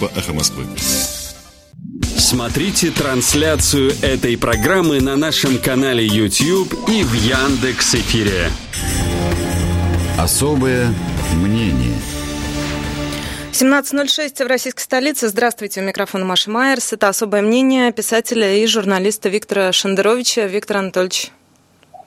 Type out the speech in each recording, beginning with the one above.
по «Эхо Москвы». Смотрите трансляцию этой программы на нашем канале YouTube и в Яндекс Эфире. Особое мнение. 17.06 в российской столице. Здравствуйте, у микрофона Маша Майерс. Это особое мнение писателя и журналиста Виктора Шендеровича. Виктор Анатольевич.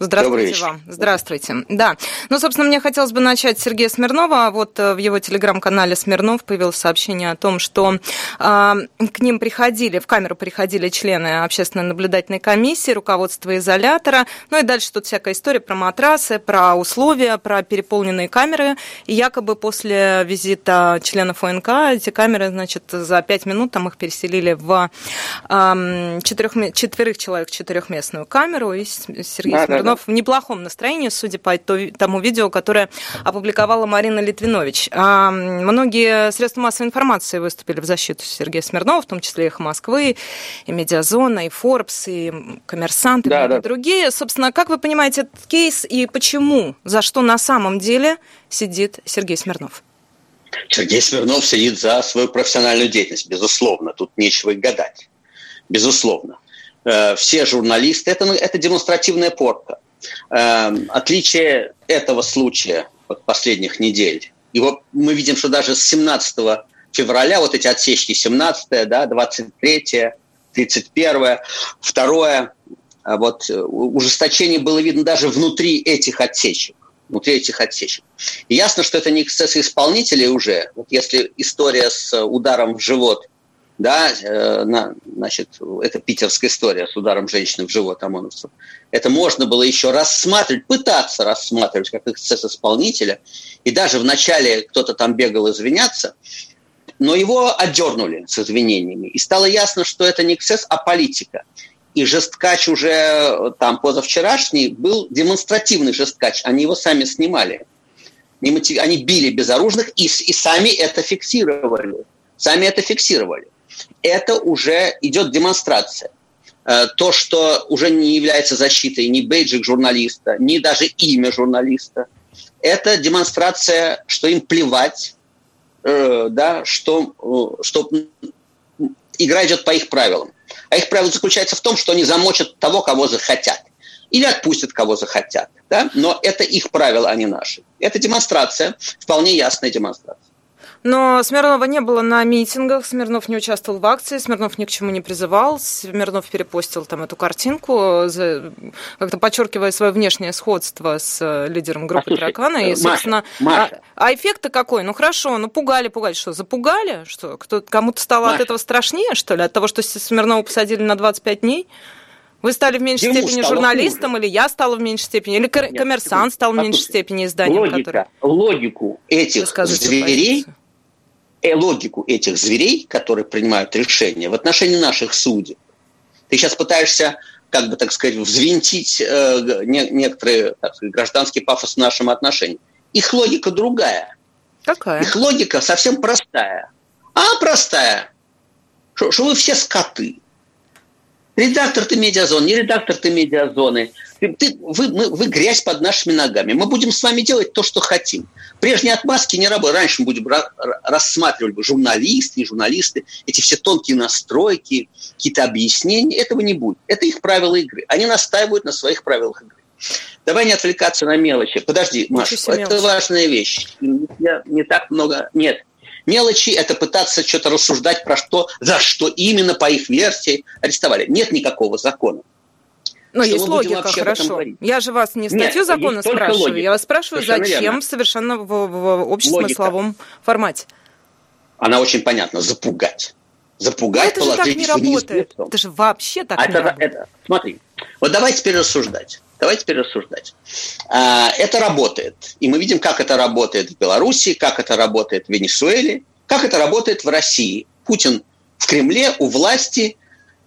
Здравствуйте вам. Здравствуйте. Да. Ну, собственно, мне хотелось бы начать с Сергея Смирнова. Вот э, в его телеграм-канале Смирнов появилось сообщение о том, что э, к ним приходили, в камеру приходили члены общественной наблюдательной комиссии, руководство изолятора. Ну и дальше тут всякая история про матрасы, про условия, про переполненные камеры. И якобы после визита членов ОНК эти камеры, значит, за пять минут там их переселили в э, четырех, четверых человек четырехместную камеру. И Сергей да, Смирнов в неплохом настроении, судя по тому видео, которое опубликовала Марина Литвинович. А, многие средства массовой информации выступили в защиту Сергея Смирнова, в том числе и «Эхо Москвы», и «Медиазона», и «Форбс», и «Коммерсант», и да, да. другие. Собственно, как вы понимаете этот кейс и почему, за что на самом деле сидит Сергей Смирнов? Сергей Смирнов сидит за свою профессиональную деятельность, безусловно. Тут нечего и гадать. Безусловно. Э, все журналисты, это, это демонстративная порка. Э, отличие этого случая вот, последних недель, и вот мы видим, что даже с 17 февраля вот эти отсечки 17, да, 23, 31, второе, вот ужесточение было видно даже внутри этих отсечек внутри этих отсечек. И ясно, что это не эксцесс исполнителей уже. Вот если история с ударом в живот да, э, на, значит, это питерская история с ударом женщины в живот ОМОНовцев. Это можно было еще рассматривать, пытаться рассматривать как эксцесс исполнителя. И даже вначале кто-то там бегал извиняться, но его отдернули с извинениями. И стало ясно, что это не эксцесс, а политика. И жесткач уже э, там позавчерашний был демонстративный жесткач. Они его сами снимали. Они били безоружных и, и сами это фиксировали. Сами это фиксировали это уже идет демонстрация. Э, то, что уже не является защитой ни бейджик журналиста, ни даже имя журналиста, это демонстрация, что им плевать, э, да, что, э, что игра идет по их правилам. А их правило заключается в том, что они замочат того, кого захотят. Или отпустят, кого захотят. Да? Но это их правила, а не наши. Это демонстрация, вполне ясная демонстрация. Но Смирнова не было на митингах, Смирнов не участвовал в акции, Смирнов ни к чему не призывал, Смирнов перепостил там эту картинку, как-то подчеркивая свое внешнее сходство с э, лидером группы Таракана. И, собственно, Маша, А, а эффект-то какой? Ну хорошо, ну пугали, пугали. Что, запугали? Что, кто, кому-то стало Маша. от этого страшнее, что ли? От того, что Смирнова посадили на 25 дней? Вы стали в меньшей Ему степени журналистом, хуже. или я стала в меньшей степени, или Нет, коммерсант стал в меньшей степени изданием, логика, который... Логику этих зверей позицию Э, логику этих зверей, которые принимают решения в отношении наших судей. Ты сейчас пытаешься, как бы так сказать, взвинтить э, не, некоторые так сказать, гражданский пафос в нашем отношении. Их логика другая. Какая? Их логика совсем простая. А простая. Что, что вы все скоты. Редактор ты медиазон, не редактор ты медиазоны. Ты, вы, мы, вы грязь под нашими ногами. Мы будем с вами делать то, что хотим. Прежние отмазки не работают. Раньше мы будем рассматривали бы журналисты, и журналисты, эти все тонкие настройки, какие-то объяснения. Этого не будет. Это их правила игры. Они настаивают на своих правилах игры. Давай не отвлекаться на мелочи. Подожди, Маша, это мелочи. важная вещь. Я не так много... Нет, Мелочи – это пытаться что-то рассуждать про что, за что именно по их версии арестовали. Нет никакого закона. Но есть логика, хорошо. Я же вас не статью Нет, закона спрашиваю, логика. я вас спрашиваю, совершенно зачем верно. совершенно в, в общесмысловом формате. Она очень понятна – запугать. Запугать, Но это же так не работает. Это же вообще так а не это, работает. Это, смотри, вот давай теперь рассуждать. Давайте теперь рассуждать. А, это работает. И мы видим, как это работает в Беларуси, как это работает в Венесуэле, как это работает в России. Путин в Кремле, у власти,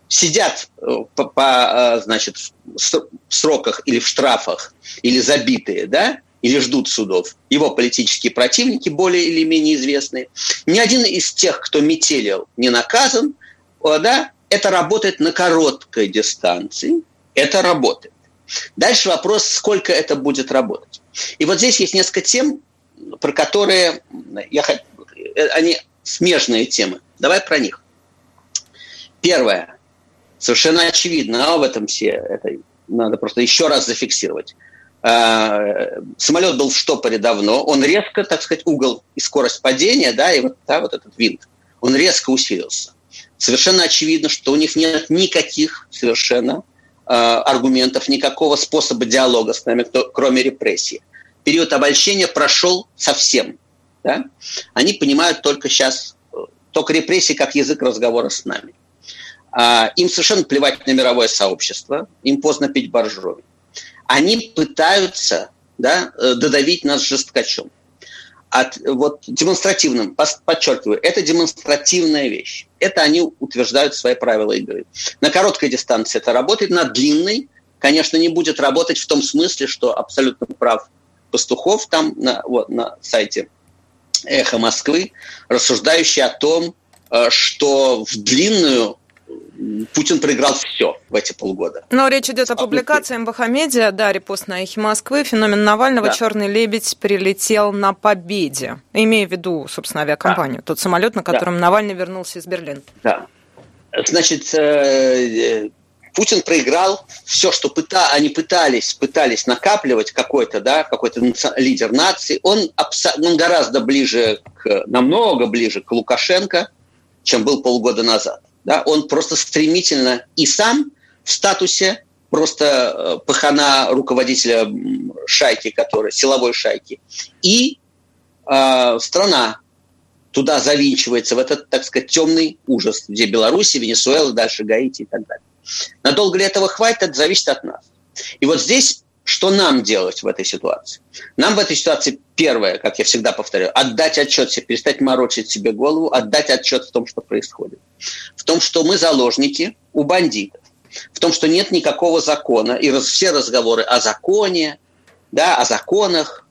сидят э, по, по э, значит, сроках или в штрафах, или забитые, да, или ждут судов. Его политические противники, более или менее известные. Ни один из тех, кто метелил, не наказан. Да, это работает на короткой дистанции. Это работает. Дальше вопрос, сколько это будет работать. И вот здесь есть несколько тем, про которые я, они смежные темы. Давай про них. Первое. Совершенно очевидно, а в этом все это надо просто еще раз зафиксировать. А, самолет был в штопоре давно, он резко, так сказать, угол и скорость падения, да, и вот, да, вот этот винт, он резко усилился. Совершенно очевидно, что у них нет никаких совершенно э, аргументов, никакого способа диалога с нами, кроме репрессии. Период обольщения прошел совсем. Да? Они понимают только сейчас, э, только репрессии как язык разговора с нами. А, им совершенно плевать на мировое сообщество, им поздно пить боржоми. Они пытаются да, э, додавить нас жесткачом. От, вот демонстративным, подчеркиваю, это демонстративная вещь. Это они утверждают свои правила игры. На короткой дистанции это работает, на длинной, конечно, не будет работать в том смысле, что абсолютно прав Пастухов там на, вот, на сайте «Эхо Москвы», рассуждающий о том, э, что в длинную Путин проиграл все в эти полгода. Но речь идет о публикации МВХ Медиа, да, репост на Эхе Москвы. Феномен Навального, да. «Черный лебедь» прилетел на победе, имея в виду, собственно, авиакомпанию. Да. Тот самолет, на котором да. Навальный вернулся из Берлина. Да. Значит, э, Путин проиграл все, что пыта, они пытались, пытались накапливать какой-то, да, какой-то лидер нации. Он, он гораздо ближе, к, намного ближе к Лукашенко, чем был полгода назад да, он просто стремительно и сам в статусе просто э, пахана руководителя шайки, который, силовой шайки, и э, страна туда завинчивается, в этот, так сказать, темный ужас, где Беларусь, Венесуэла, дальше Гаити и так далее. Надолго ли этого хватит, это зависит от нас. И вот здесь что нам делать в этой ситуации? Нам в этой ситуации первое, как я всегда повторяю, отдать отчет себе, перестать морочить себе голову, отдать отчет в том, что происходит. В том, что мы заложники у бандитов. В том, что нет никакого закона. И раз, все разговоры о законе, да, о законах,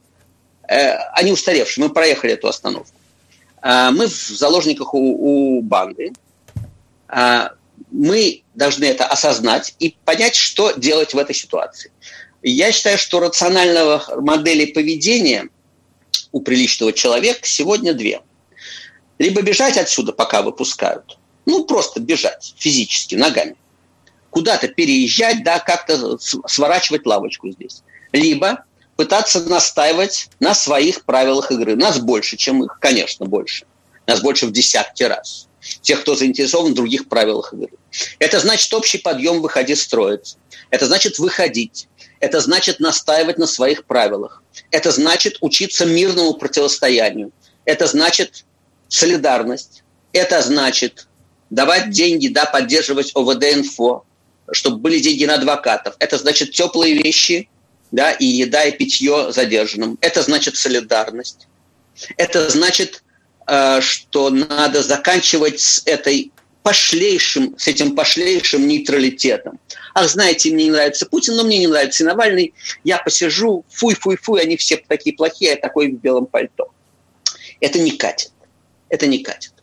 э, они устаревшие. Мы проехали эту остановку. Э, мы в заложниках у, у банды. Э, мы должны это осознать и понять, что делать в этой ситуации. Я считаю, что рационального модели поведения у приличного человека сегодня две. Либо бежать отсюда, пока выпускают. Ну, просто бежать физически, ногами. Куда-то переезжать, да, как-то сворачивать лавочку здесь. Либо пытаться настаивать на своих правилах игры. Нас больше, чем их, конечно, больше. Нас больше в десятки раз. Тех, кто заинтересован в других правилах игры. Это значит общий подъем выходи строится. Это значит выходить. Это значит настаивать на своих правилах. Это значит учиться мирному противостоянию. Это значит солидарность. Это значит давать деньги, да, поддерживать ОВД-инфо, чтобы были деньги на адвокатов. Это значит теплые вещи, да, и еда, и питье задержанным. Это значит солидарность. Это значит, э, что надо заканчивать с этой пошлейшим, с этим пошлейшим нейтралитетом. Ах, знаете, мне не нравится Путин, но мне не нравится и Навальный. Я посижу, фуй-фуй-фуй, они все такие плохие, я такой в белом пальто. Это не катит. Это не катит.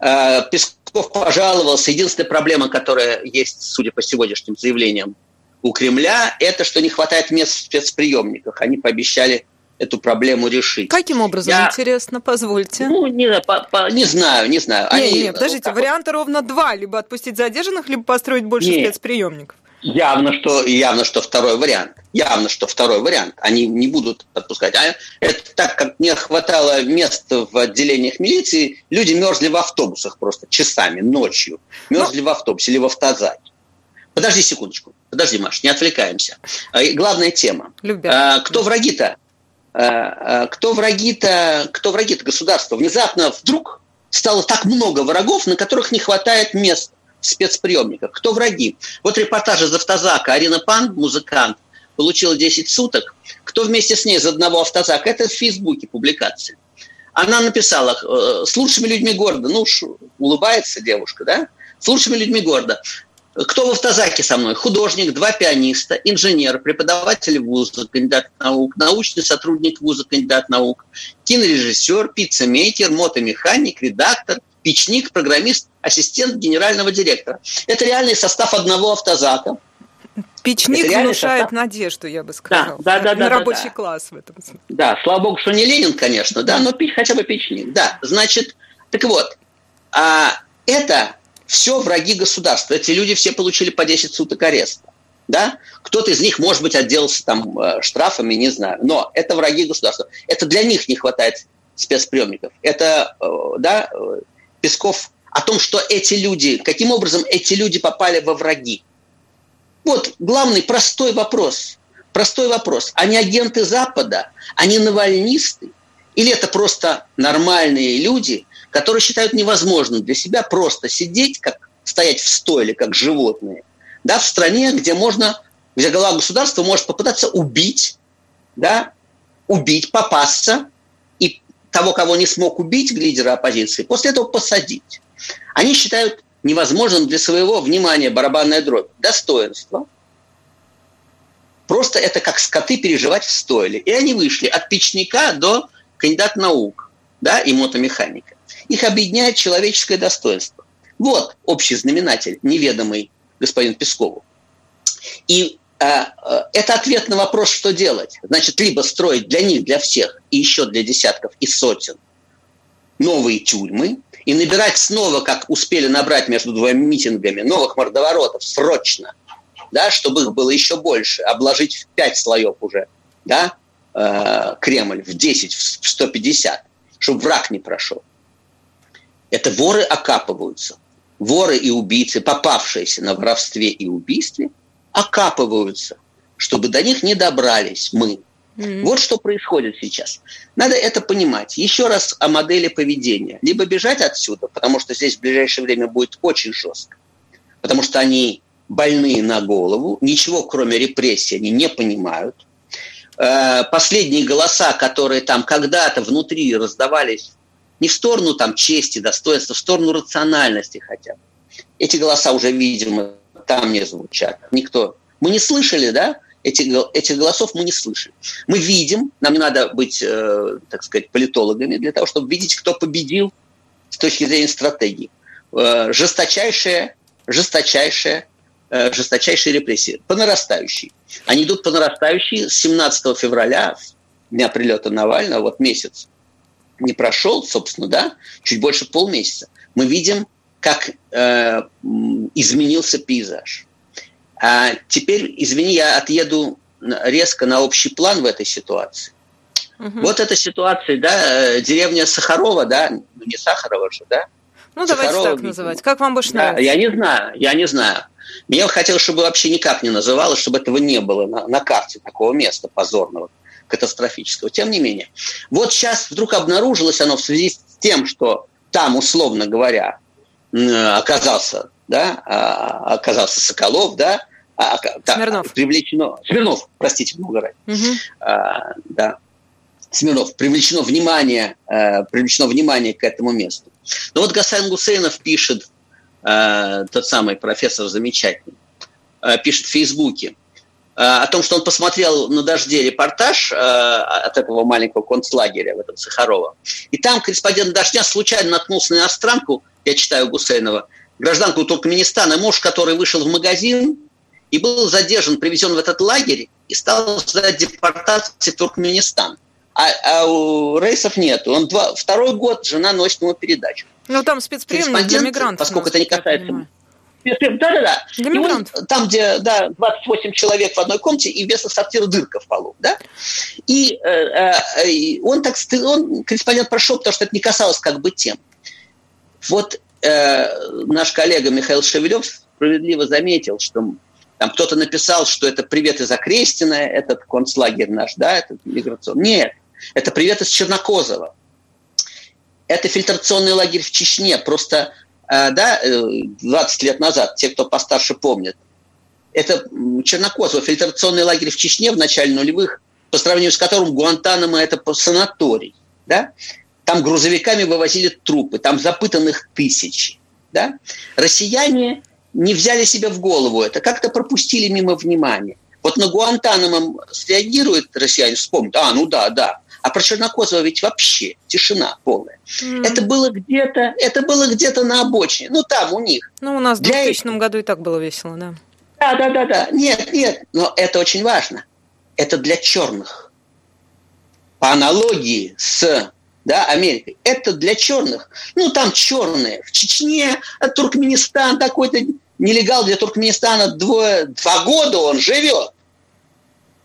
А, Песков пожаловался. Единственная проблема, которая есть, судя по сегодняшним заявлениям у Кремля, это что не хватает мест в спецприемниках. Они пообещали эту проблему решить. Каким образом, Я, интересно, позвольте? Ну, не, по, по, не знаю, не знаю. Не, Они, не, подождите, ну, варианта вот... ровно два. Либо отпустить задержанных, либо построить больше не, спецприемников. Явно что, явно, что второй вариант. Явно, что второй вариант. Они не будут отпускать. А это так, как не хватало мест в отделениях милиции, люди мерзли в автобусах просто часами, ночью. Мерзли Но... в автобусе или в автозаке. Подожди секундочку. Подожди, Маш, не отвлекаемся. А, главная тема. Любят. А, кто враги-то? Э, э, кто враги-то, кто враги-то государства? Внезапно вдруг стало так много врагов, на которых не хватает мест в спецприемниках. Кто враги? Вот репортаж из автозака. Арина Пан, музыкант, получила 10 суток. Кто вместе с ней из одного автозака? Это в Фейсбуке публикация. Она написала э, с лучшими людьми города. Ну, улыбается девушка, да? С лучшими людьми города. Кто в автозаке со мной? Художник, два пианиста, инженер, преподаватель вуза, кандидат наук, научный сотрудник вуза, кандидат наук, кинорежиссер, пиццемейкер, мотомеханик, редактор, печник, программист, ассистент генерального директора. Это реальный состав одного автозака. Печник внушает состав. надежду, я бы сказала. Да, да, да. На да, рабочий да. класс в этом смысле. Да, слава богу, что не Ленин, конечно, да, но хотя бы печник. Да, значит, Так вот, а это все враги государства. Эти люди все получили по 10 суток ареста. Да? Кто-то из них, может быть, отделался там э, штрафами, не знаю. Но это враги государства. Это для них не хватает спецприемников. Это, э, да, э, Песков о том, что эти люди, каким образом эти люди попали во враги. Вот главный простой вопрос. Простой вопрос. Они агенты Запада? Они навальнисты? Или это просто нормальные люди, которые считают невозможным для себя просто сидеть, как стоять в стойле, как животные, да, в стране, где можно, где глава государства может попытаться убить, да, убить, попасться, и того, кого не смог убить, лидера оппозиции, после этого посадить. Они считают невозможным для своего внимания барабанная дробь, достоинство. Просто это как скоты переживать в стойле. И они вышли от печника до кандидата наук да, и мотомеханика. Их объединяет человеческое достоинство. Вот общий знаменатель, неведомый господин Пескову. И а, а, это ответ на вопрос, что делать. Значит, либо строить для них, для всех, и еще для десятков и сотен новые тюрьмы, и набирать снова, как успели набрать между двумя митингами, новых мордоворотов срочно, да, чтобы их было еще больше, обложить в пять слоев уже, да, э, Кремль, в 10, в 150, чтобы враг не прошел. Это воры окапываются. Воры и убийцы, попавшиеся на воровстве и убийстве, окапываются, чтобы до них не добрались мы. Mm-hmm. Вот что происходит сейчас. Надо это понимать. Еще раз о модели поведения. Либо бежать отсюда, потому что здесь в ближайшее время будет очень жестко. Потому что они больные на голову, ничего кроме репрессий они не понимают. Э, последние голоса, которые там когда-то внутри раздавались не в сторону там чести, достоинства, в сторону рациональности хотя бы. Эти голоса уже, видимо, там не звучат. Никто. Мы не слышали, да? Эти, этих голосов мы не слышали. Мы видим, нам не надо быть, э, так сказать, политологами для того, чтобы видеть, кто победил с точки зрения стратегии. Э, жесточайшие, жесточайшие, э, жесточайшие репрессии, по нарастающей. Они идут по нарастающей с 17 февраля, дня прилета Навального, вот месяц не прошел, собственно, да, чуть больше полмесяца, мы видим, как э, изменился пейзаж. А теперь, извини, я отъеду резко на общий план в этой ситуации. Угу. Вот эта ситуация, да, э, деревня Сахарова, да, ну не Сахарова же, да? Ну, Сахарова, давайте так называть. Как вам больше нравится? я не знаю, я не знаю. Мне хотелось, чтобы вообще никак не называлось, чтобы этого не было на, на карте такого места позорного катастрофического. Тем не менее, вот сейчас вдруг обнаружилось оно в связи с тем, что там, условно говоря, оказался, да, а, оказался Соколов, да, а, Смирнов. привлечено, Смирнов, простите, много раз, угу. а, да, Смирнов, привлечено внимание, а, привлечено внимание к этому месту. Но вот Гасан Гусейнов пишет, а, тот самый профессор замечательный, а, пишет в Фейсбуке, Э, о том, что он посмотрел на дожде репортаж э, от этого маленького концлагеря в этом Сахарова. И там корреспондент «Дождя» случайно наткнулся на иностранку, я читаю Гусейнова, гражданку Туркменистана, муж, который вышел в магазин и был задержан, привезен в этот лагерь и стал ждать депортации в Туркменистан. А, а у рейсов нет. Он два, второй год жена носит ему передачу. Ну, там спецприемник для мигрантов. Поскольку это не касается да-да-да. И там, где да, 28 человек в одной комнате, и вместо сортира дырка в полу. Да? И, э, э, он так он, корреспондент прошел, потому что это не касалось как бы тем. Вот э, наш коллега Михаил Шевелев справедливо заметил, что там кто-то написал, что это привет из Окрестина, этот концлагерь наш, да, этот миграционный. Нет, это привет из Чернокозова. Это фильтрационный лагерь в Чечне. Просто да, 20 э, лет назад, те, кто постарше помнят, это Чернокосово, фильтрационный лагерь в Чечне в начале нулевых, по сравнению с которым Гуантанамо – это санаторий. Да? Там грузовиками вывозили трупы, там запытанных тысячи. Да? Россияне не взяли себе в голову это, как-то пропустили мимо внимания. Вот на Гуантанамо среагируют россияне, вспомнят, а, ну да, да, а про Чернокозова ведь вообще тишина полная. Mm. Это было где-то, это было где-то на обочине. Ну, там у них. Ну, у нас в 2000 Для... году и так было весело, да. Да, да, да, да. Нет, нет. Но это очень важно. Это для черных. По аналогии с да, Америкой, это для черных. Ну, там черные. В Чечне, Туркменистан такой-то нелегал для Туркменистана двое, два года он живет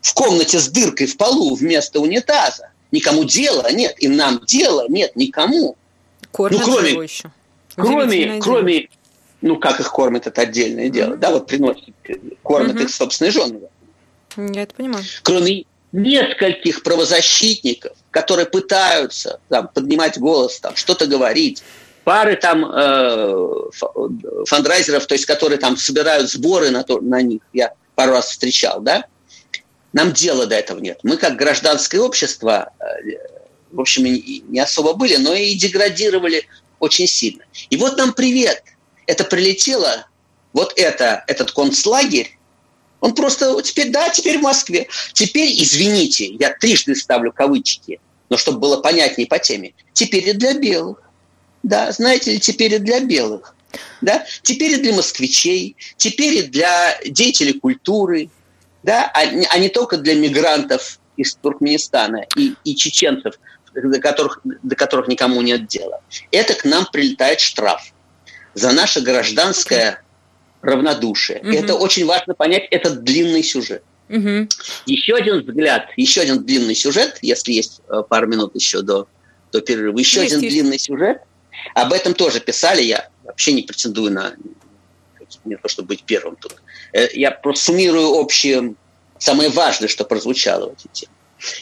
в комнате с дыркой в полу вместо унитаза. Никому дела нет, и нам дела нет никому. Кормят ну, кроме, его еще. Кроме, кроме, ну, как их кормят, это отдельное дело. Mm-hmm. Да, вот приносят, кормят mm-hmm. их собственные жены. Я это понимаю. Кроме нескольких правозащитников, которые пытаются там, поднимать голос, там, что-то говорить, пары там э, фандрайзеров, то есть которые там собирают сборы на, то, на них, я пару раз встречал, да, нам дела до этого нет. Мы как гражданское общество, э, в общем, не особо были, но и деградировали очень сильно. И вот нам привет. Это прилетело, вот это, этот концлагерь, он просто теперь, да, теперь в Москве. Теперь, извините, я трижды ставлю кавычки, но чтобы было понятнее по теме, теперь и для белых. Да, знаете ли, теперь и для белых. Да? Теперь и для москвичей, теперь и для деятелей культуры, да, а, а не только для мигрантов из Туркменистана и, и чеченцев, до которых, до которых никому нет дела. Это к нам прилетает штраф за наше гражданское равнодушие. Угу. Это очень важно понять, это длинный сюжет. Угу. Еще один взгляд, еще один длинный сюжет, если есть э, пару минут еще до, до перерыва, еще есть, один есть. длинный сюжет. Об этом тоже писали, я вообще не претендую на не то, чтобы быть первым тут. Э, я просто суммирую общее, самое важное, что прозвучало в эти темы.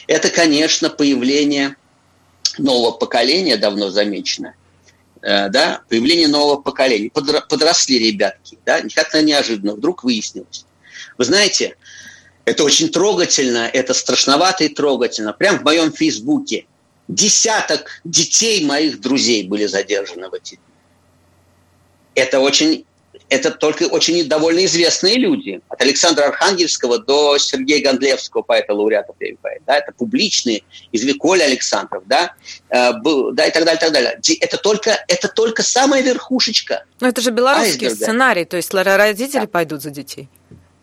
Это, конечно, появление нового поколения, давно замечено, Э, да, появление нового поколения. Подросли ребятки, да, как-то неожиданно вдруг выяснилось. Вы знаете, это очень трогательно, это страшновато и трогательно. Прям в моем фейсбуке десяток детей моих друзей были задержаны в эти дни. Это очень это только очень довольно известные люди. От Александра Архангельского до Сергея Гондлевского, поэта лауреата поэт. Да, это публичные, из Виколя Александров, да, э, да, и так далее, и так далее. Это только, это только самая верхушечка. Но это же белорусский айсберга. сценарий, то есть родители да. пойдут за детей.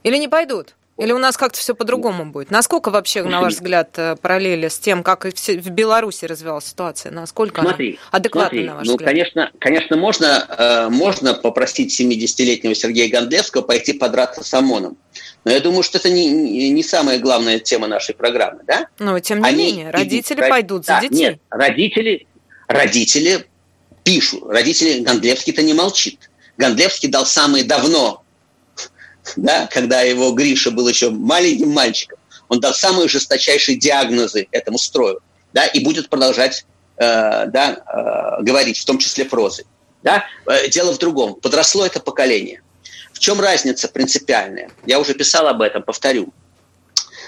Или не пойдут? Или у нас как-то все по-другому будет? Насколько вообще, на ваш взгляд, э, параллели с тем, как в Беларуси развивалась ситуация? Насколько смотри, адекватна, смотри, на ваш ну, взгляд? Конечно, конечно можно, э, можно попросить 70-летнего Сергея Гондлевского пойти подраться с ОМОНом. Но я думаю, что это не, не самая главная тема нашей программы, да? Но, тем не Они менее, родители идут, пойдут да, за детей. Нет, родители, родители пишут. Родители, Гондлевский-то не молчит. Гондлевский дал самые давно да, когда его Гриша был еще маленьким мальчиком, он дал самые жесточайшие диагнозы этому строю, да, и будет продолжать э, да, э, говорить, в том числе прозой. Да? Э, дело в другом. Подросло это поколение. В чем разница принципиальная? Я уже писал об этом, повторю.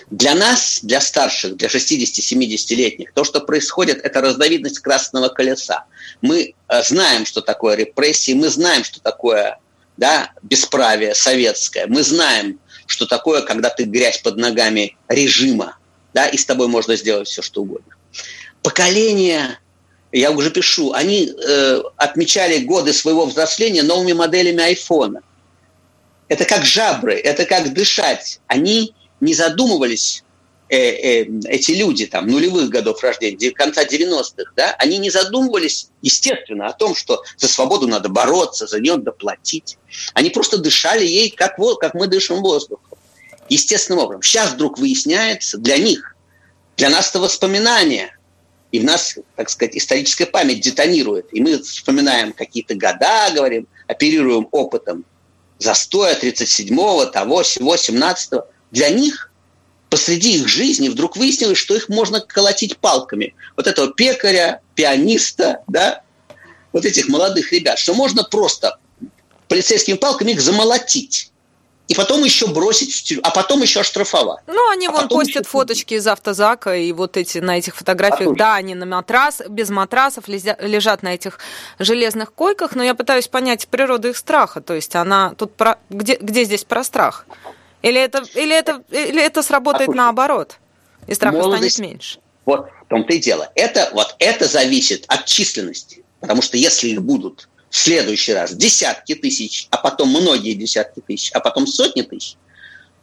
Для нас, для старших, для 60-70-летних, то, что происходит, это разновидность красного колеса. Мы э, знаем, что такое репрессии, мы знаем, что такое да, бесправие советское. Мы знаем, что такое, когда ты грязь под ногами режима, да, и с тобой можно сделать все, что угодно. Поколение, я уже пишу, они э, отмечали годы своего взросления новыми моделями айфона. Это как жабры, это как дышать. Они не задумывались э, э, эти люди там нулевых годов рождения, конца 90-х, да, они не задумывались, естественно, о том, что за свободу надо бороться, за нее надо платить. Они просто дышали ей, как, как мы дышим воздухом. Естественным образом. Сейчас вдруг выясняется для них, для нас это воспоминание. И в нас, так сказать, историческая память детонирует. И мы вспоминаем какие-то года, говорим, оперируем опытом застоя 37-го, того, всего 17-го. Для них посреди их жизни вдруг выяснилось, что их можно колотить палками. Вот этого пекаря, пианиста, да, вот этих молодых ребят, что можно просто полицейскими палками их замолотить. И потом еще бросить в тюрьму, а потом еще оштрафовать. Ну, они а вон постят еще... фоточки из автозака, и вот эти на этих фотографиях, а да, они на матрас, без матрасов лежат на этих железных койках, но я пытаюсь понять природу их страха. То есть она тут про... где, где здесь про страх? Или это, или это, или это сработает Послушайте, наоборот, и страха молодость, станет меньше? Вот в том-то и дело. Это, вот это зависит от численности. Потому что если их будут в следующий раз десятки тысяч, а потом многие десятки тысяч, а потом сотни тысяч,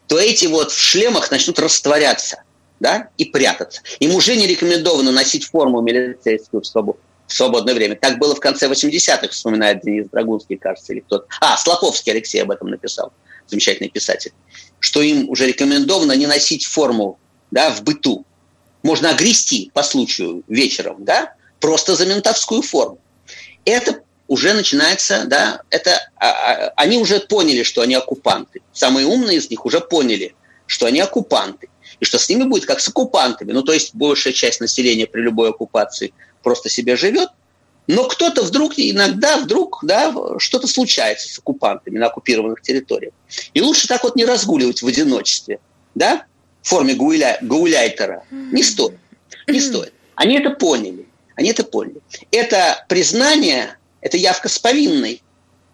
то эти вот в шлемах начнут растворяться. да, и прятаться. Им уже не рекомендовано носить форму милицейскую в, свобод... в свободное время. Так было в конце 80-х, вспоминает Денис Драгунский, кажется, или кто-то. А, Слоповский Алексей об этом написал, замечательный писатель. Что им уже рекомендовано не носить форму да, в быту. Можно огрести по случаю вечером, да, просто за ментовскую форму. Это уже начинается, да, это а, а, они уже поняли, что они оккупанты. Самые умные из них уже поняли, что они оккупанты и что с ними будет как с оккупантами. Ну, то есть большая часть населения при любой оккупации просто себе живет, но кто-то вдруг, иногда вдруг, да, что-то случается с оккупантами на оккупированных территориях. И лучше так вот не разгуливать в одиночестве, да, в форме гауля, гауляйтера. Не стоит, не стоит. Они это поняли, они это поняли. Это признание, это явка с повинной,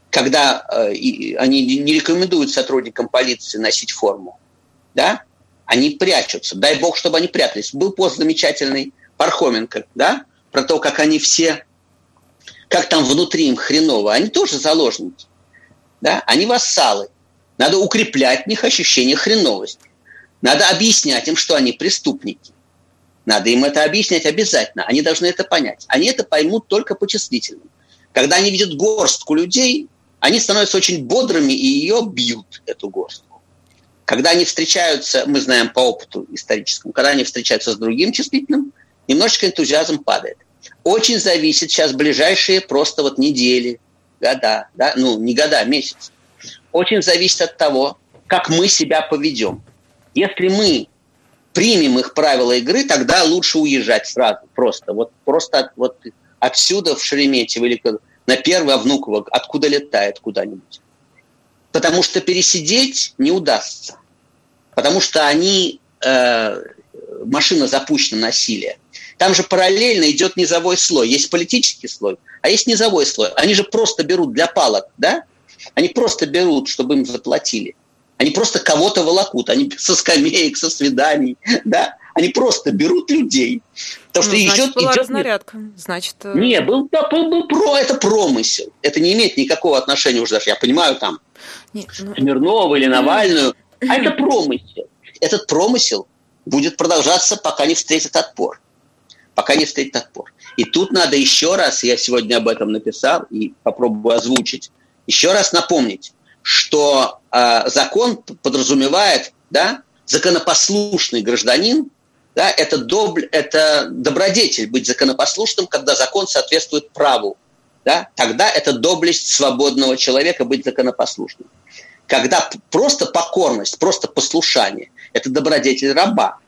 когда э, и, они не рекомендуют сотрудникам полиции носить форму, да, они прячутся. Дай бог, чтобы они прятались. Был пост замечательный Пархоменко, да, про то, как они все, как там внутри им хреново. Они тоже заложники, да, они вассалы. Надо укреплять в них ощущение хреновости. Надо объяснять им, что они преступники. Надо им это объяснять обязательно. Они должны это понять. Они это поймут только по числительным. Когда они видят горстку людей, они становятся очень бодрыми и ее бьют, эту горстку. Когда они встречаются, мы знаем по опыту историческому, когда они встречаются с другим числительным, немножечко энтузиазм падает. Очень зависит сейчас ближайшие просто вот недели, года, да, ну не года, а месяцы. Очень зависит от того, как мы себя поведем. Если мы примем их правила игры, тогда лучше уезжать сразу, просто. Вот просто вот отсюда в Шереметьево или на первое Внуково, откуда летает куда-нибудь потому что пересидеть не удастся, потому что они, э, машина запущена насилие. Там же параллельно идет низовой слой. Есть политический слой, а есть низовой слой. Они же просто берут для палок, да? Они просто берут, чтобы им заплатили. Они просто кого-то волокут. Они со скамеек, со свиданий, да? Они просто берут людей. Потому что ну, значит, идет, была идет... разнарядка. Значит... Э, не, был, был, был про, это промысел. Это не имеет никакого отношения уже даже. Я понимаю, там, Нет, ну... Смирнова или Навальную. А это промысел. Этот промысел будет продолжаться, пока не встретит отпор. Пока не встретит отпор. И тут надо еще раз, я сегодня об этом написал и попробую озвучить, еще раз напомнить, что э, закон подразумевает, да, законопослушный гражданин да, это, доб... это добродетель быть законопослушным, когда закон соответствует праву. Да? Тогда это доблесть свободного человека быть законопослушным. Когда просто покорность, просто послушание – это добродетель раба.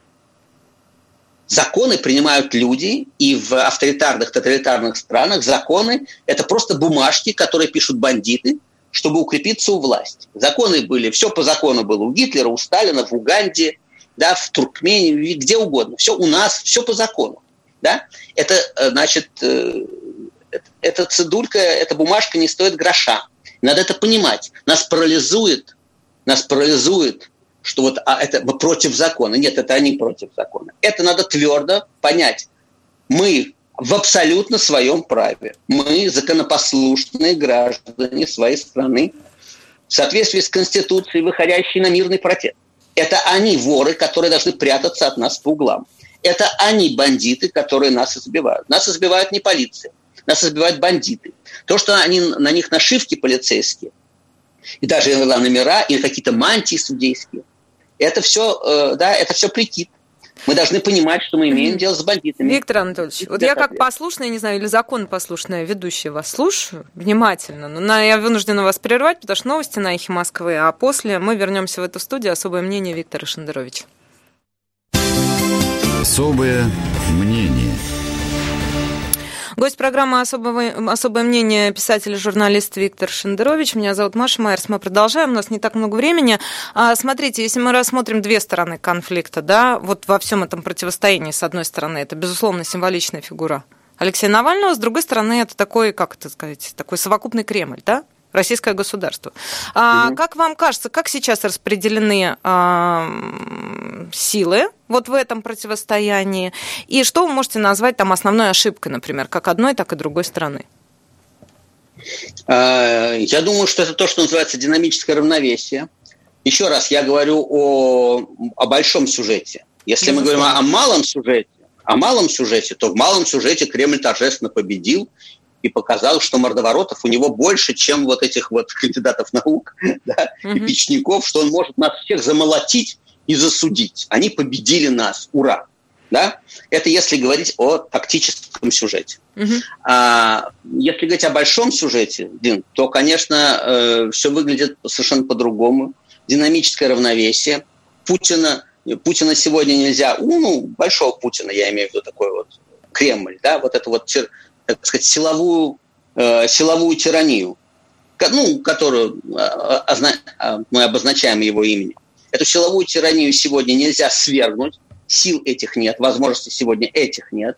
Законы принимают люди, и в авторитарных, тоталитарных странах законы – это просто бумажки, которые пишут бандиты, чтобы укрепиться у власти. Законы были, все по закону было у Гитлера, у Сталина, в Уганде, да, в Туркмении, где угодно. Все у нас, все по закону. Да? Это, э, значит, э, эта цедулька, эта бумажка не стоит гроша. Надо это понимать. Нас парализует, нас парализует, что вот а это против закона. Нет, это они против закона. Это надо твердо понять. Мы в абсолютно своем праве. Мы законопослушные граждане своей страны в соответствии с Конституцией, выходящие на мирный протест. Это они воры, которые должны прятаться от нас по углам. Это они бандиты, которые нас избивают. Нас избивают не полиция, нас избивают бандиты. То, что они, на них нашивки полицейские, и даже иногда номера, или какие-то мантии судейские, это все, э, да, это все прикид. Мы должны понимать, что мы имеем дело с бандитами. Виктор Анатольевич, вот я как послушная, не знаю, или законопослушная ведущая вас слушаю внимательно, но я вынуждена вас прервать, потому что новости на эхе Москвы, а после мы вернемся в эту студию. Особое мнение Виктора Шендеровича. Особое мнение. Гость программы «Особое, «Особое мнение» писатель и журналист Виктор Шендерович. Меня зовут Маша Майерс. Мы продолжаем, у нас не так много времени. А, смотрите, если мы рассмотрим две стороны конфликта, да, вот во всем этом противостоянии, с одной стороны, это, безусловно, символичная фигура Алексея Навального, с другой стороны, это такой, как это сказать, такой совокупный Кремль, да? Российское государство. А, mm Как вам кажется, как сейчас распределены а, силы вот в этом противостоянии? И что вы можете назвать там основной ошибкой, например, как одной, так и другой страны? А, я думаю, что это то, что называется динамическое равновесие. Еще раз я говорю о, о большом сюжете. Если мы говорим о, о малом сюжете, о малом сюжете, то в малом сюжете Кремль торжественно победил и показал, что мордоворотов у него больше, чем вот этих вот кандидатов наук да, угу. и печников, что он может нас всех замолотить и засудить. Они победили нас. Ура! Да? Это если говорить о тактическом сюжете. Угу. А если говорить о большом сюжете, Дин, то, конечно, э, все выглядит совершенно по-другому. Динамическое равновесие. Путина, Путина сегодня нельзя, ну, большого Путина, я имею в виду такой вот Кремль, да, вот эту вот, так сказать, силовую, э, силовую тиранию, ну, которую э, э, мы обозначаем его именем. Эту силовую тиранию сегодня нельзя свергнуть, сил этих нет, возможностей сегодня этих нет,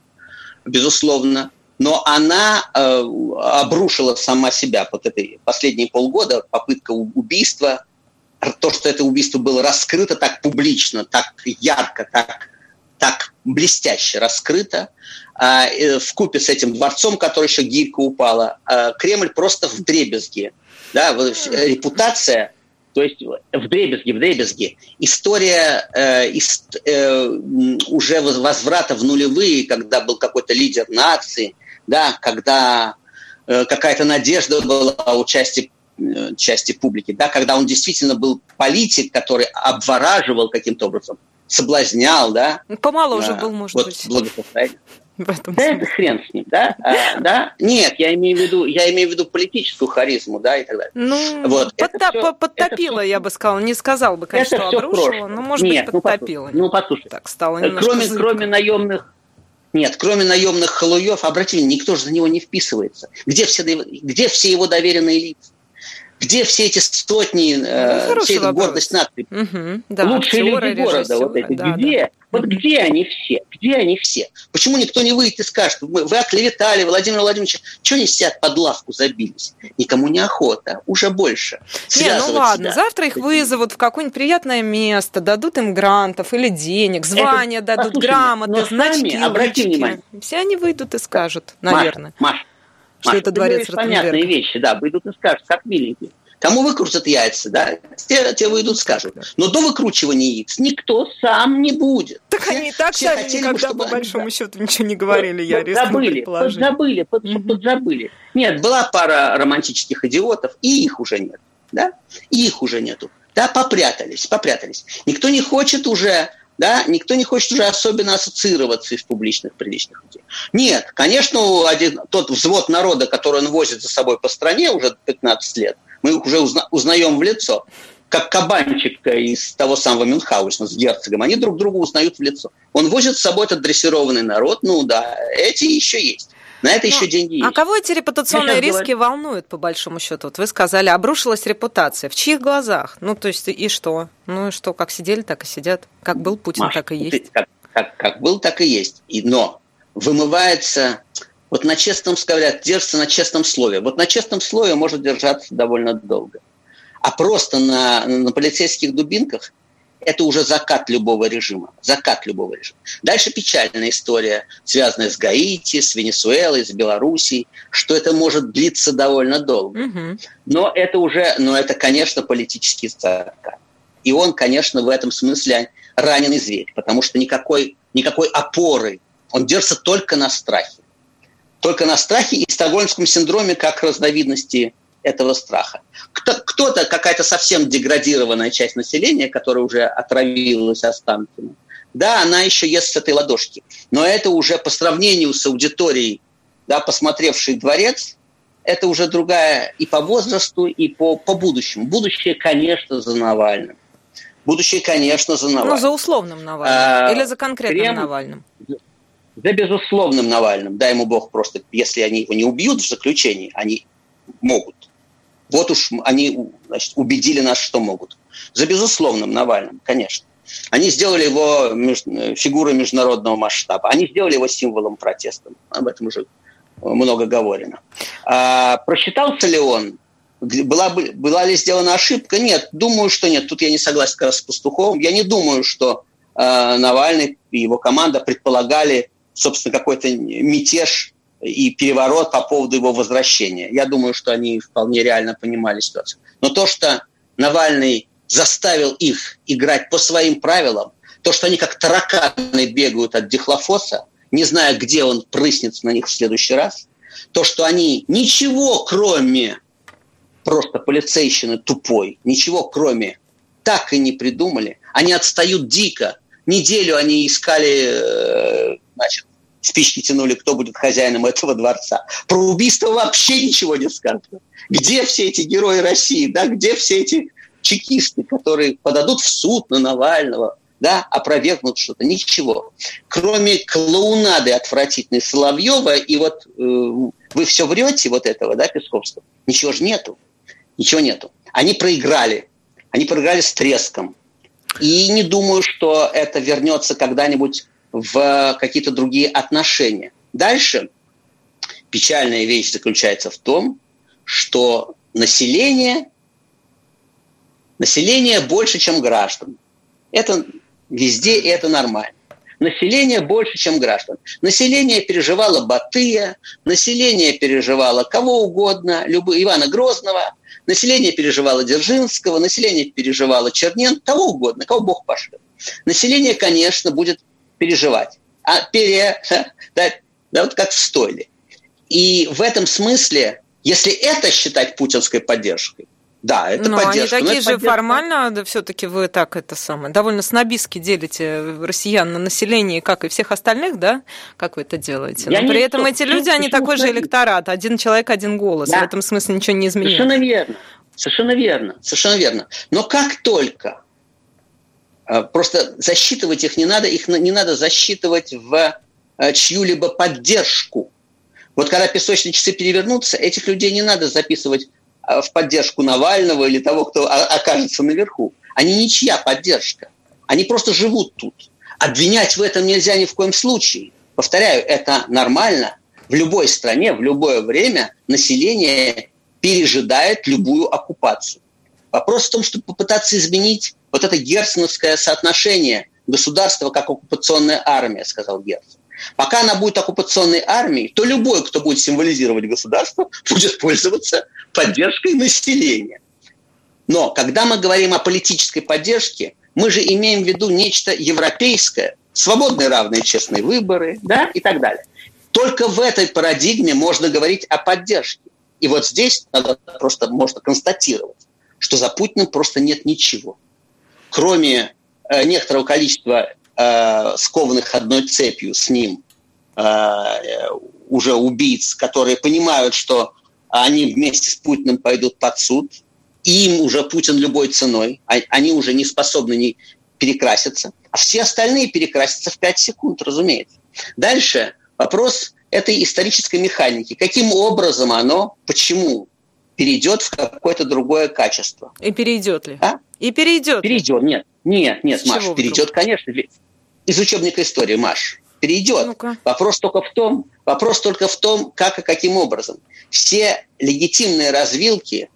безусловно, но она э, обрушила сама себя под этой последние полгода, попытка убийства, то, что это убийство было раскрыто так публично, так ярко, так, так блестяще раскрыто, э, в купе с этим дворцом, который еще гирька упала, э, Кремль просто в дребезге. Да, репутация то есть в дребезге, в дребезге. История э, ист, э, уже возврата в нулевые, когда был какой-то лидер нации, да, когда э, какая-то надежда была у части, э, части публики, да, когда он действительно был политик, который обвораживал каким-то образом, соблазнял, да. Помало уже был, может вот, быть. Благосостояние в этом да смысле. это хрен с ним, да? А, да? Нет, я имею в виду, я имею в виду политическую харизму, да, и так далее. Ну, вот, подта- все, подтопила, я бы сказала, не сказал бы, конечно, это что обрушила, но, может Нет, быть, ну, подтопила. Ну, послушай, так стало кроме, кроме наемных нет, кроме наемных халуев, обратите никто же за него не вписывается. Где все, где все его доверенные лица? Где все эти сотни, э, ну, все эта гордость нации? Угу, да, Лучшие люди города, вот эти, да, где? Да. Вот угу. где они все? Где они все? Почему никто не выйдет и скажет, вы, вы оклеветали Владимира Владимировича, что они сидят под лавку забились? Никому не охота, уже больше. Не, ну ладно, себя. завтра их вызовут в какое-нибудь приятное место, дадут им грантов или денег, звания Это, дадут, грамоты, значки, обрати внимание. Все они выйдут и скажут, наверное. Маша, Маша что это дворец понятные вещи, да, выйдут и скажут, как миленькие. Кому выкрутят яйца, да, те, те выйдут, скажут. Но до выкручивания яиц никто сам не будет. Так они и так Все сами хотели, никогда, чтобы... по большому счету, ничего не говорили, я рискну забыли, подзабыли, под, угу. подзабыли. Нет, была пара романтических идиотов, и их уже нет. Да? И их уже нету. Да, попрятались, попрятались. Никто не хочет уже да, никто не хочет уже особенно ассоциироваться из публичных приличных людей. Нет, конечно, один, тот взвод народа, который он возит за собой по стране уже 15 лет, мы их уже узна, узнаем в лицо, как кабанчика из того самого Мюнхгаузена с герцогом, они друг друга узнают в лицо. Он возит с собой этот дрессированный народ, ну да, эти еще есть. На это Но, еще деньги а есть. А кого эти репутационные риски говорю... волнуют, по большому счету? Вот вы сказали, обрушилась репутация. В чьих глазах? Ну, то есть, и что? Ну, и что, как сидели, так и сидят. Как был Путин, Маш, так и есть. Как, как, как был, так и есть. И, но вымывается вот на честном, говорят, держится на честном слове. Вот на честном слове может держаться довольно долго. А просто на, на полицейских дубинках это уже закат любого режима. Закат любого режима. Дальше печальная история, связанная с Гаити, с Венесуэлой, с Белоруссией, что это может длиться довольно долго. Угу. Но это уже, но это, конечно, политический закат. И он, конечно, в этом смысле раненый зверь, потому что никакой, никакой опоры, он держится только на страхе. Только на страхе и стокгольмском синдроме как разновидности этого страха. Кто-то, какая-то совсем деградированная часть населения, которая уже отравилась останками, да, она еще ест с этой ладошки. Но это уже по сравнению с аудиторией, да, посмотревшей дворец, это уже другая и по возрасту, и по, по будущему. Будущее, конечно, за Навальным. Будущее, конечно, за Навальным. Ну, за условным Навальным. А, Или за конкретным Крем... Навальным. За безусловным Навальным. Дай ему Бог просто, если они его не убьют в заключении, они могут. Вот уж они значит, убедили нас, что могут. За безусловным Навальным, конечно. Они сделали его меж... фигурой международного масштаба. Они сделали его символом протеста. Об этом уже много говорено. А, просчитался ли он? Была, была ли сделана ошибка? Нет, думаю, что нет. Тут я не согласен как раз с Пастуховым. Я не думаю, что э, Навальный и его команда предполагали, собственно, какой-то мятеж и переворот по поводу его возвращения. Я думаю, что они вполне реально понимали ситуацию. Но то, что Навальный заставил их играть по своим правилам, То, что они как тараканы бегают от дихлофоса, не зная, где он прыснется на них в следующий раз. То, что они ничего, кроме просто полицейщины тупой, ничего, кроме так и не придумали. Они отстают дико. Неделю они искали, э, значит, спички тянули, кто будет хозяином этого дворца. Про убийство вообще ничего не сказано. Где все эти герои России, да, где все эти чекисты, которые подадут в суд на Навального, да, опровергнут что-то, ничего. Кроме клоунады отвратительной Соловьева, и вот э, вы все врете вот этого, да, Песковского, ничего же нету, ничего нету. Они проиграли, они проиграли с треском. И не думаю, что это вернется когда-нибудь в какие-то другие отношения. Дальше печальная вещь заключается в том, что население, население больше, чем граждан. Это везде, и это нормально. Население больше, чем граждан. Население переживало Батыя, население переживало кого угодно, любого, Ивана Грозного, население переживало Дзержинского, население переживало Чернен, кого угодно, кого Бог пошлет. Население, конечно, будет переживать. А пере, да, да, вот как в стойле. И в этом смысле, если это считать путинской поддержкой, да, это Но поддержка. они такие же поддержка. формально, да, все-таки вы так это самое, довольно снобистски делите россиян на население, как и всех остальных, да? Как вы это делаете? Я Но при этом эти люди, они такой же электорат, один человек, один голос. Да. В этом смысле ничего не изменилось. Совершенно верно. Совершенно верно. Совершенно верно. Но как только а, Просто засчитывать их не надо, их не надо засчитывать в а, чью-либо поддержку. Вот когда песочные часы перевернутся, этих людей не надо записывать а, в поддержку Навального или того, кто окажется наверху. Они ничья поддержка. Они просто живут тут. Обвинять в этом нельзя ни в коем случае. Повторяю, это нормально. В любой стране, в любое время население пережидает любую оккупацию. Вопрос в том, чтобы попытаться изменить вот это герценовское соотношение государства как оккупационная армия, сказал Герцен. Пока она будет оккупационной армией, то любой, кто будет символизировать государство, будет пользоваться поддержкой населения. Но когда мы говорим о политической поддержке, мы же имеем в виду нечто европейское, свободные, равные, честные выборы да, и так далее. Только в этой парадигме можно говорить о поддержке. И вот здесь надо просто можно констатировать, что за Путиным просто нет ничего. Кроме э, некоторого количества э, скованных одной цепью с ним э, уже убийц, которые понимают, что они вместе с Путиным пойдут под суд, им уже Путин любой ценой, а, они уже не способны не перекраситься, а все остальные перекрасятся в 5 секунд, разумеется. Дальше вопрос этой исторической механики. Каким образом оно, почему перейдет в какое-то другое качество? И перейдет ли? А? И перейдет. Перейдет, нет. Нет, нет, С Маш, перейдет, конечно. Из учебника истории, Маш. Перейдет. ну Вопрос только в том, вопрос только в том, как и каким образом. Все легитимные развилки,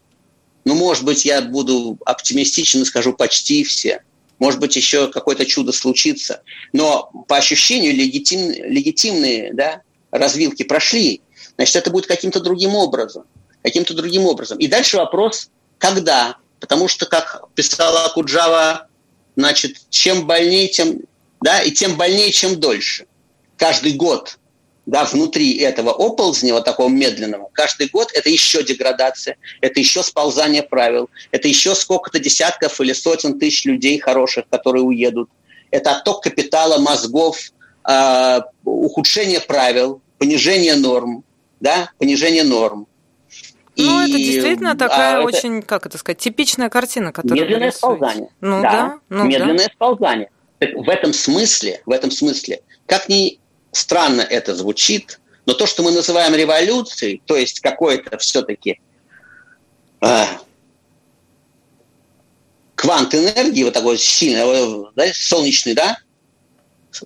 ну, может быть, я буду оптимистичен и скажу почти все, может быть, еще какое-то чудо случится. Но по ощущению легитим, легитимные да, развилки прошли. Значит, это будет каким-то другим образом. Каким-то другим образом. И дальше вопрос, когда? Потому что, как писала Куджава, значит, чем больнее, тем, да, и тем больнее, чем дольше. Каждый год да, внутри этого оползня, вот такого медленного, каждый год это еще деградация, это еще сползание правил, это еще сколько-то десятков или сотен тысяч людей хороших, которые уедут. Это отток капитала, мозгов, э, ухудшение правил, понижение норм, да, понижение норм. Ну, и, это действительно такая а, очень, это... как это сказать, типичная картина, которая Медленное сползание. Ну да, да ну, медленное да. сползание. В этом смысле, в этом смысле, как ни странно это звучит, но то, что мы называем революцией, то есть какой-то все-таки э, квант энергии, вот такой сильный, да, солнечный, да,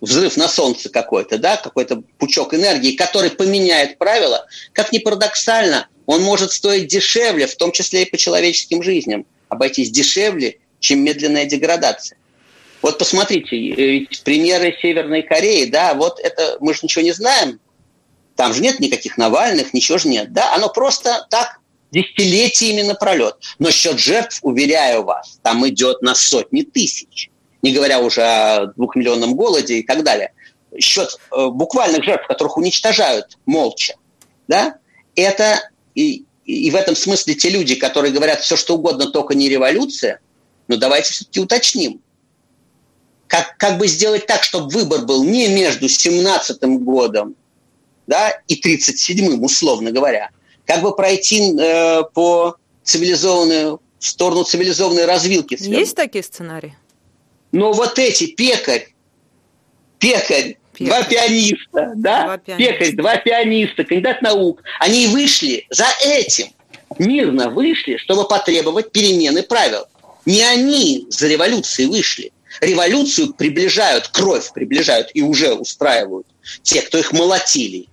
взрыв на солнце какой-то, да, какой-то пучок энергии, который поменяет правила, как ни парадоксально, он может стоить дешевле, в том числе и по человеческим жизням, обойтись дешевле, чем медленная деградация. Вот посмотрите, э, примеры Северной Кореи, да, вот это мы же ничего не знаем, там же нет никаких Навальных, ничего же нет, да, оно просто так десятилетиями напролет. Но счет жертв, уверяю вас, там идет на сотни тысяч. не говоря уже о двухмиллионном голоде и так далее. Счет э, буквальных жертв, которых уничтожают молча, да, это и, и в этом смысле те люди, которые говорят все, что угодно, только не революция, но давайте все-таки уточним. Как, как бы сделать так, чтобы выбор был не между 17 годом да, и 37-м, условно говоря, как бы пройти э, по цивилизованную, в сторону цивилизованной развилки. Есть такие сценарии? Но вот эти пекарь, пекарь, пекарь. два пианиста, да, два пианиста. пекарь, два пианиста, кандидат наук, они вышли за этим, мирно вышли, чтобы потребовать перемены правил. Не они за революцией вышли. Революцию приближают, кровь приближают и уже устраивают те, кто их молотили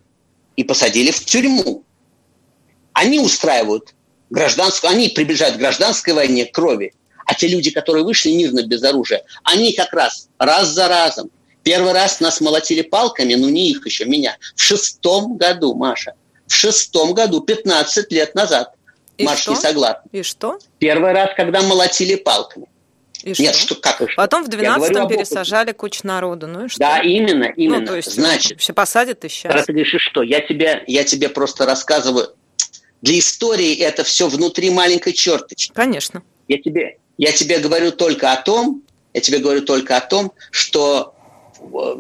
и посадили в тюрьму. Они устраивают гражданскую, они приближают к гражданской войне, к крови. А те люди, которые вышли мирно без оружия, они как раз раз за разом. Первый раз нас молотили палками, ну не их еще, меня. В шестом году, Маша. В шестом году, 15 лет назад. И Маш что? не согласна. И что? Первый раз, когда молотили палками. И Нет, что? что как и что? Потом в 12-м пересажали кучу народу. Ну и что? Да, именно, именно. Ну, то есть, Значит, все посадят и сейчас. Раз ты говоришь, и что? Я тебе, я тебе просто рассказываю. Для истории это все внутри маленькой черточки. Конечно. Я тебе, я тебе говорю только о том, я тебе говорю только о том, что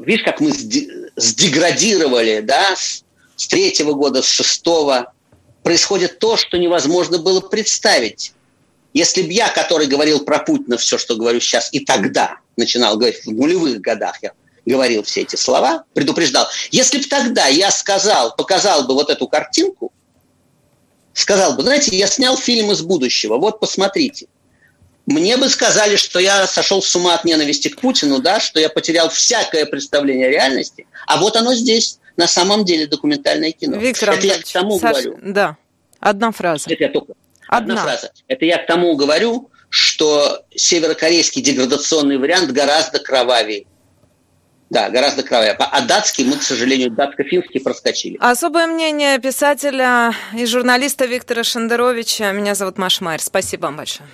видишь, как мы сдеградировали, да, с, с третьего года, с шестого, происходит то, что невозможно было представить. Если бы я, который говорил про Путина все, что говорю сейчас, и тогда начинал говорить, в нулевых годах я говорил все эти слова, предупреждал, если бы тогда я сказал, показал бы вот эту картинку, сказал бы, знаете, я снял фильм из будущего, вот посмотрите. Мне бы сказали, что я сошел с ума от ненависти к Путину, да, что я потерял всякое представление о реальности, а вот оно здесь, на самом деле, документальное кино. Виктор Это я к тому Саш... говорю. Да, одна фраза. Это я только Одна. Одна фраза. Это я к тому говорю, что северокорейский деградационный вариант гораздо кровавее. Да, гораздо кровавее. А датский мы, к сожалению, датско-финский проскочили. Особое мнение писателя и журналиста Виктора Шендеровича. Меня зовут Маша Майер. Спасибо вам большое.